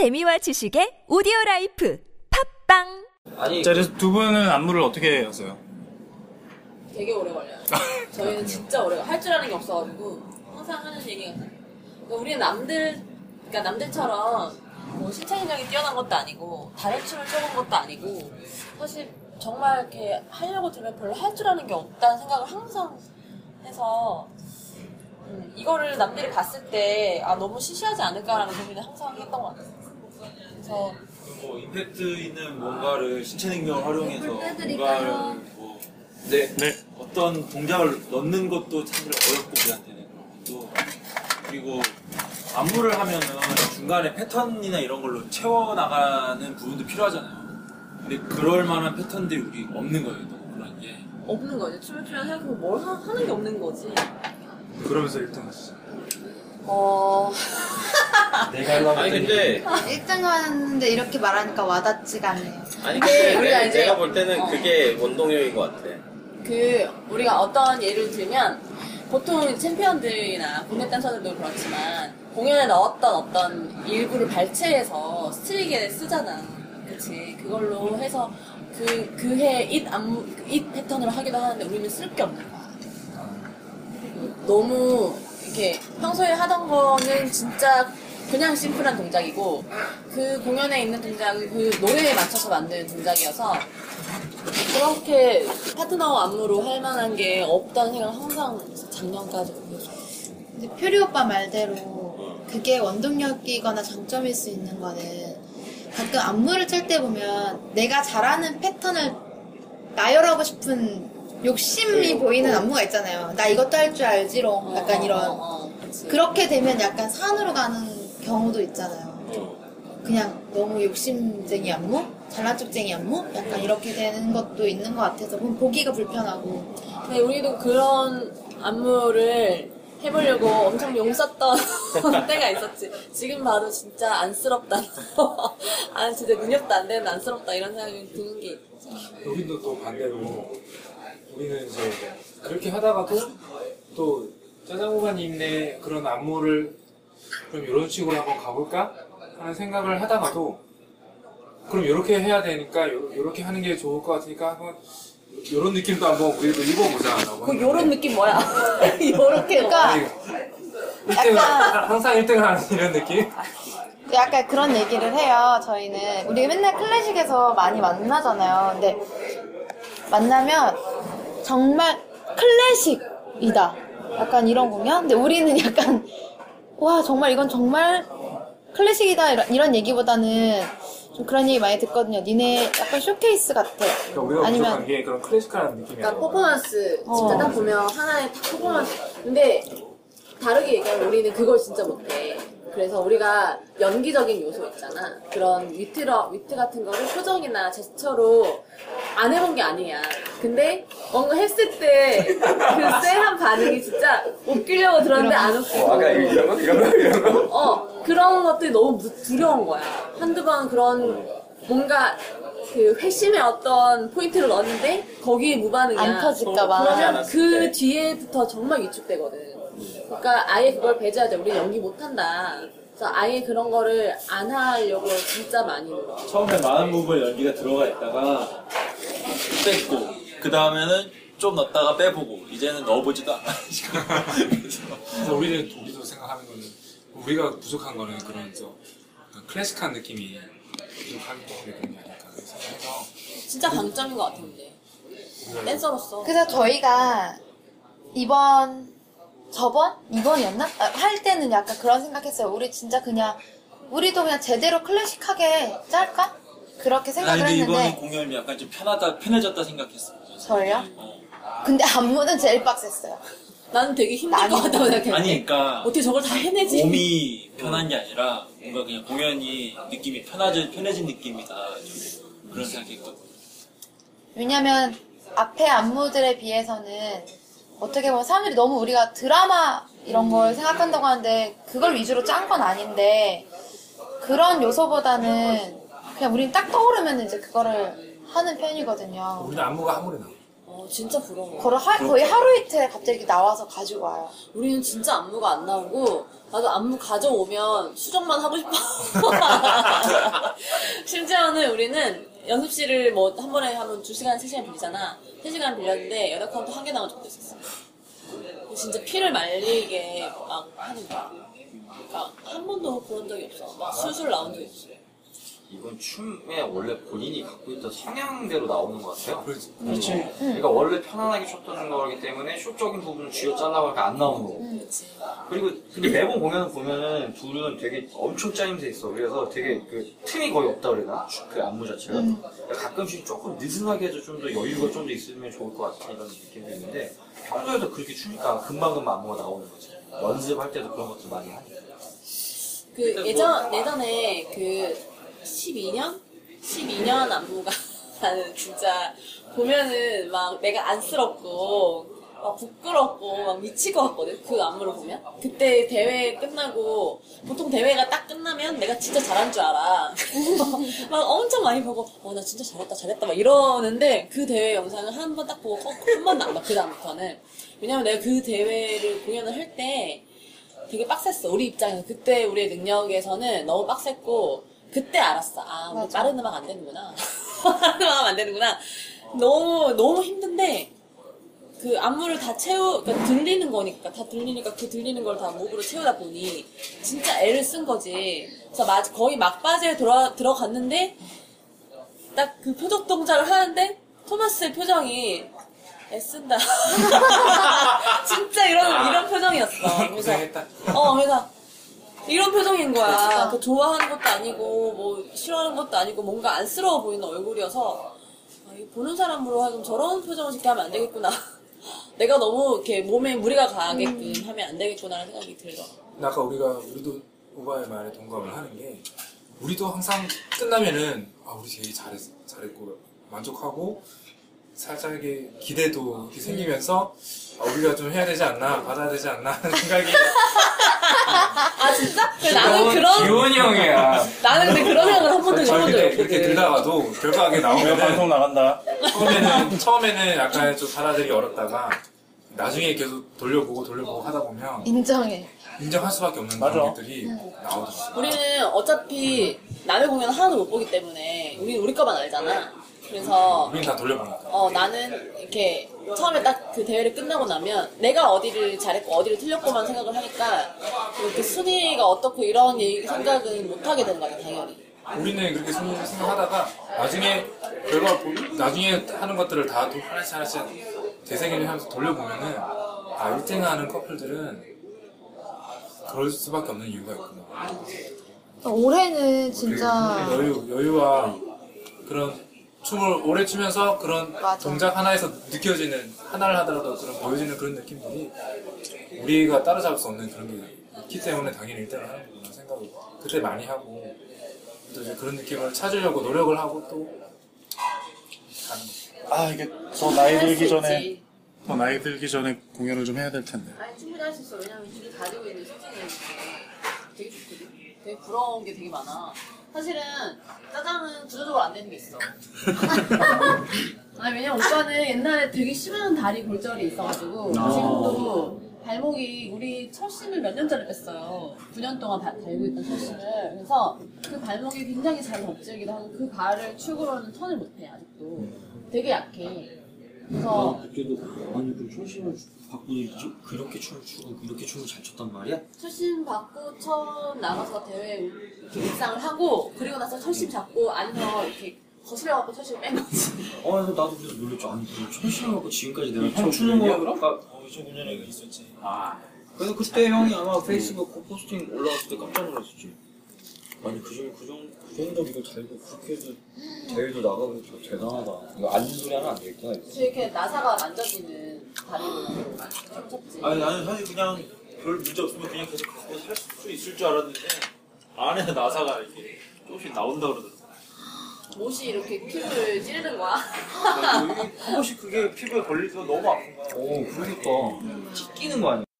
재미와 지식의 오디오 life 팟빵 아니 자, 그래서 두 분은 안무를 어떻게 하세요? 되게 오래 걸려요. 저희는 진짜 오래 할 줄 아는 게 없어가지고 항상 하는 얘기가 그러니까 우리는 남들 그러니까 남들처럼 뭐 신체 능력이 뛰어난 것도 아니고 다른 춤을 춰본 것도 아니고 사실 정말 이렇게 하려고 들면 별로 할 줄 아는 게 없다는 생각을 항상 해서 음, 이거를 남들이 봤을 때 아 너무 시시하지 않을까라는 고민을 항상 했던 것 같아요. 그래서 뭐 임팩트 있는 뭔가를 신체 능력을 활용해서 뭔가를 뭐 네. 네. 어떤 동작을 넣는 것도 사실 어렵고 우리한테는 그런 것도 그리고 안무를 하면은 중간에 패턴이나 이런 걸로 채워 나가는 부분도 필요하잖아요. 근데 그럴 만한 패턴들이 우리 없는 거예요. 너무 그런 게. 없는 거지. 춤을 추면 생각해보면 뭘 하- 하는 게 없는 거지. 그러면서 1등 하시죠. 어... 내가 하려고 아니 근데 1등 하는데 이렇게 말하니까 와닿지가 않네요. 아니 근데 우리가 내, 이제- 내가 볼 때는 어. 그게 원동력인 것 같아. 그 우리가 어떤 예를 들면 보통 챔피언들이나 국내 댄서들도 그렇지만 공연에 넣었던 어떤 일부를 발췌해서 스트릭에 쓰잖아. 그치. 그걸로 해서 그, 그해 잇 안무, 잇 패턴으로 하기도 하는데 우리는 쓸 게 없는 거야. 너무 이렇게 평소에 하던 거는 진짜 그냥 심플한 동작이고 그 공연에 있는 동작은 그 노래에 맞춰서 만든 동작이어서 그렇게 파트너 안무로 할 만한 게 없다는 생각을 항상 작년까지 계속 근데 표리 오빠 말대로 그게 원동력이거나 장점일 수 있는 거는 가끔 안무를 짤 때 보면 내가 잘하는 패턴을 나열하고 싶은 욕심이 보이는 안무가 있잖아요. 나 이것도 할 줄 알지롱. 약간 어, 이런. 어, 어, 그치. 그렇게 되면 약간 산으로 가는 경우도 있잖아요. 어. 그냥 너무 욕심쟁이 안무? 잘난 척쟁이 안무? 약간 이렇게 되는 것도 있는 것 같아서 그럼 보기가 불편하고 근데 우리도 그런 안무를 해보려고 엄청 용 썼던 때가 있었지. 지금 봐도 진짜 안쓰럽다. 아, 진짜 능력도 안 되는 안쓰럽다 이런 생각이 드는 게 있지. 우리도 또 반대로 우리는 이제 그렇게 하다가도 또 짜장구가님네 그런 안무를 그럼 이런 식으로 한번 가볼까 하는 생각을 하다가도 그럼 이렇게 해야 되니까 이렇게 하는 게 좋을 것 같으니까 한번 이런 느낌도 한번 우리도 입어보자. 라고 그 요런 느낌 뭐야? 요렇게 그러니까 아니, 1등, 항상 1등을 하는 이런 느낌? 약간 그런 얘기를 해요. 저희는 우리 맨날 클래식에서 많이 만나잖아요. 근데 만나면 정말 클래식이다. 약간 이런 공연. 근데 우리는 약간 와 정말 이건 정말 클래식이다 이런, 이런 얘기보다는 좀 그런 얘기 많이 듣거든요. 니네 약간 쇼케이스 같아. 그러니까 우리가 아니면 게 그런 클래식한 느낌이야. 그러니까 퍼포먼스 진짜 어. 딱 보면 하나의 딱 퍼포먼스 근데 다르게 얘기하면 우리는 그걸 진짜 못해 그래서 우리가 연기적인 요소 있잖아 그런 위트러 위트 같은 거를 표정이나 제스처로 안 해본 게 아니야 근데 뭔가 했을 때 그 쎄한 반응이 진짜 웃기려고 들었는데 안 웃기고 아까 이런 거 이런 거 이런 거. 어 그런 것들이 너무 무- 두려운 거야. 한두 번 그런 뭔가 그 회심의 어떤 포인트를 넣었는데 거기에 무반응이야. 안 터질까봐. 그러면 그 뒤에부터 정말 위축되거든. 그러니까 아예 그걸 배제하자. 우리 연기 못한다. 그래서 아예 그런 거를 안 하려고 진짜 많이 노력. 처음에 많은 부분 연기가 들어가 있다가 뺐고 그 다음에는 좀 넣었다가 빼보고 이제는 넣어보지도 않아. 그래서 우리는 우리도 생각하는 거는 우리가 부족한 거는 그런 저 약간 클래식한 느낌이 그런 게 아닐까 생각해서 진짜 강점인 것 같은데. 댄서로서. 그래서 저희가 이번 저번 이번이었나 아, 할 때는 약간 그런 생각했어요. 우리 진짜 그냥 우리도 그냥 제대로 클래식하게 짤까 그렇게 나 생각을 근데 이번 했는데 공연이 약간 좀 편하다 편해졌다 생각했어. 저요? 근데 안무는 제일 빡셌어요. 나는 되게 힘들 것 같다고 생각했는데. 아니 그러니까 어떻게 저걸 다 해내지? 몸이 편한 게 아니라 뭔가 그냥 공연이 느낌이 편해진 편해진 느낌이다. 좀 그런 생각했거든. 왜냐면 앞에 안무들에 비해서는 어떻게 보면 사람들이 너무 우리가 드라마 이런 걸 생각한다고 하는데 그걸 위주로 짠 건 아닌데 그런 요소보다는 그냥 우린 딱 떠오르면 이제 그거를 하는 편이거든요. 우리는 안무가 아무리 나와 어, 진짜 부러워. 거의, 하, 거의 하루 이틀에 갑자기 나와서 가지고 와요. 우리는 진짜 안무가 안 나오고 나도 안무 가져오면 수정만 하고 싶어. 심지어는 우리는 연습실을 뭐 한 번에 하면 2시간, 3시간 빌리잖아. 3시간 빌렸는데 여덟 카운트 한 개 나온 적도 있었어. 진짜 피를 말리게 막 하는 거야. 그러니까 한 번도 그런 적이 없어. 막 술술 나온 적이 없어. 이건 춤에 원래 본인이 갖고 있던 성향대로 나오는 것 같아요. 그렇지. 그렇지. 그러니까 원래 편안하게 췄던 거기 때문에 쇼적인 부분을 쥐어 잘라보니까 안 나오는 거고. 그치. 그리고 근데 매번 공연을 보면은 둘은 되게 엄청 짜임새 있어. 그래서 되게 그 틈이 거의 없다 그래나? 그 안무 자체가. 그러니까 가끔씩 조금 느슨하게 해도 좀더 여유가 좀 더 있으면 좋을 것 같은 이런 느낌이 있는데 평소에도 그렇게 추니까 금방금방 안무가 나오는 거지. 연습할 때도 그런 것도 많이 하니까. 그 예전 예전에 그 12년 12년 안무가 나는 진짜 보면은 막 내가 안쓰럽고 막 부끄럽고 막 미칠 것 같거든 그 안무를 보면 그때 대회 끝나고 보통 대회가 딱 끝나면 내가 진짜 잘한 줄 알아 막 엄청 많이 보고 어 나 진짜 잘했다 잘했다 막 이러는데 그 대회 영상을 한 번 딱 보고 어, 한 번도 안봐그 다음부터는 왜냐면 내가 그 대회를 공연을 할 때 되게 빡셌어. 우리 입장에서. 그때 우리의 능력에서는 너무 빡셌고, 그때 알았어. 아, 우리 맞아. 빠른 음악 안 되는구나. 빠른 음악 하면 안 되는구나. 너무, 너무 힘든데, 그 안무를 다 채우, 그러니까 들리는 거니까, 다 들리니까 그 들리는 걸 다 목으로 채우다 보니, 진짜 애를 쓴 거지. 그래서 마- 거의 막바지에 들어, 들어갔는데, 딱 그 표적 동작을 하는데, 토마스의 표정이, 애쓴다. 진짜 이런, 이런 표정이었어. 그래서, 고생했다. 어, 그래서 이런 표정인 거야. 그 좋아하는 것도 아니고 뭐 싫어하는 것도 아니고 뭔가 안쓰러워 보이는 얼굴이어서 아, 이 보는 사람으로 하여금 저런 표정을 짓게 하면 안 되겠구나. 내가 너무 이렇게 몸에 무리가 가게끔 하면 안 되겠구나라는 생각이 들어. 근데 아까 우리가 우리도 오바의 말에 동감을 하는 게 우리도 항상 끝나면은 아 우리 되게 잘했, 잘했고 만족하고 살짝의 기대도 이렇게 생기면서 아, 우리가 좀 해야 되지 않나 받아야 되지 않나 하는 생각이 아 진짜? 나는 그런 기원이 형이야. 나는 근데 그런 생각을 한 번도 해본 적이 그렇게, 그렇게 없거든. 들다가도 결과하게 내가 나오면은 방송 나간다. 처음에는 처음에는 약간 좀 받아들이기 어렵다가 나중에 계속 돌려보고 돌려보고 하다 보면 인정해. 인정할 수밖에 없는 맞아. 관계들이 나오더라고. 우리는 어차피 남의 공연 하나도 못 보기 때문에 우리는 우리 거만 알잖아. 그래서 우린 다 돌려보니까. 어, 나는 이렇게 처음에 딱 그 대회를 끝나고 나면 내가 어디를 잘했고 어디를 틀렸고만 생각을 하니까 이렇게 순위가 어떻고 이런 얘기- 생각은 못 하게 되는 거야, 당연히. 우리는 그렇게 생각- 생각하다가 나중에 결과 보- 나중에 하는 것들을 다 도- 하나씩 하나씩 되새김을 하면서 돌려보면은 아 1등 하는 커플들은 그럴 수밖에 없는 이유가 있구나. 올해는 진짜 여유 여유와 그런 춤을 오래 추면서 그런 맞아. 동작 하나에서 느껴지는 하나를 하더라도 그런 보여지는 그런 느낌들이 우리가 따라잡을 수 없는 그런 게 있기 때문에 당연히 1등을 하는 거구나 생각을 그때 많이 하고 또 이제 그런 느낌을 찾으려고 노력을 하고 또 가는 거죠. 아 이게 더 나이 들기 전에. 더 나이 들기 전에 공연을 좀 해야 될 텐데. 아니, 충분히 할 수 있어. 왜냐면 둘이 가지고 있는 소질이 되게 좋거든. 되게 부러운 게 되게 많아. 사실은 짜장은 구조적으로 안 되는 게 있어. 아니 왜냐면 오빠는 옛날에 되게 심한 다리 골절이 있어가지고 지금도 발목이 우리 철심을 몇 년 전에 뺐어요. 9년 동안 바- 달고 있던 철심을. 그래서 그 발목이 굉장히 잘 접질기도 하고 그 발을 축으로는 턴을 못해 아직도. 되게 약해. 그래서 그때도 아니 그 초심을 바꾸니 그렇게 춤을 추고 이렇게 춤을 잘 췄단 말이야? 철심 받고 처음 나가서 대회 이렇게 입상을 하고 그리고 나서 철심 잡고 안에서 이렇게 거슬려갖고 철심 뺀 거지. 어 그래서 나도 그래서 놀랬죠 아니 그 초심을 갖고 지금까지 내가 춤 추는 거야 그럼? 어, 2009년에 있었지. 아 그래서 그때 형이 아마 페이스북 포스팅 올라갔을 때 깜짝 놀랐었지 아니 그중에 그 정도 그 정도 이거 달고 그렇게 해도 대회도 나가고 저 대단하다 이거 알린 소리 하면 안 되겠구나 이거. 이렇게 나사가 만져지는 다리로 쳤지. 아니 나는 사실 그냥 별 문제 없으면 그냥 계속 갖고 살 수 있을 줄 알았는데 안에 나사가 이렇게 조금씩 나온다 그러더라고. 못이 이렇게 피부를 찌르는 거야. 한 번씩 그게 피부에 걸리서 너무 아픈 거야. 오 그러니까 끼는 거 아니야